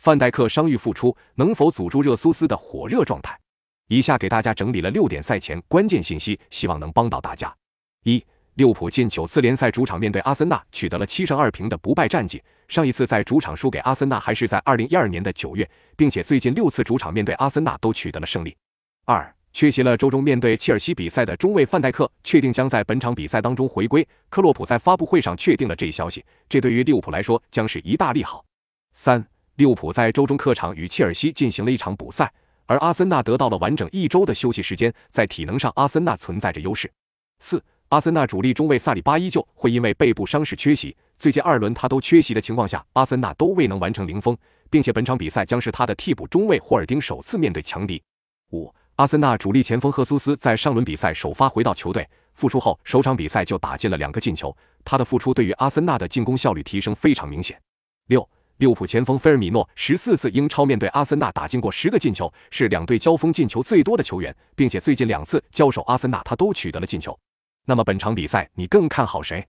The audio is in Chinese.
范戴克伤愈复出，能否阻住热苏斯的火热状态？以下给大家整理了六点赛前关键信息，希望能帮到大家。一、利物浦近九次联赛主场面对阿森纳取得了七胜二平的不败战绩，上一次在主场输给阿森纳还是在二零一二年的九月，并且最近六次主场面对阿森纳都取得了胜利。二、缺席了周中面对切尔西比赛的中卫范戴克确定将在本场比赛当中回归，克洛普在发布会上确定了这一消息，这对于利物浦来说将是一大利好。三、利物浦在周中客场与切尔西进行了一场补赛。而阿森纳得到了完整一周的休息时间，在体能上，阿森纳存在着优势。四，阿森纳主力中卫萨里巴依旧会因为背部伤势缺席，最近二轮他都缺席的情况下，阿森纳都未能完成零封，并且本场比赛将是他的替补中卫霍尔丁首次面对强敌。五，阿森纳主力前锋赫苏斯在上轮比赛首发回到球队，复出后首场比赛就打进了两个进球，他的复出对于阿森纳的进攻效率提升非常明显。六。利物浦前锋菲尔米诺十四次英超面对阿森纳打进过十个进球，是两队交锋进球最多的球员，并且最近两次交手阿森纳他都取得了进球。那么本场比赛你更看好谁？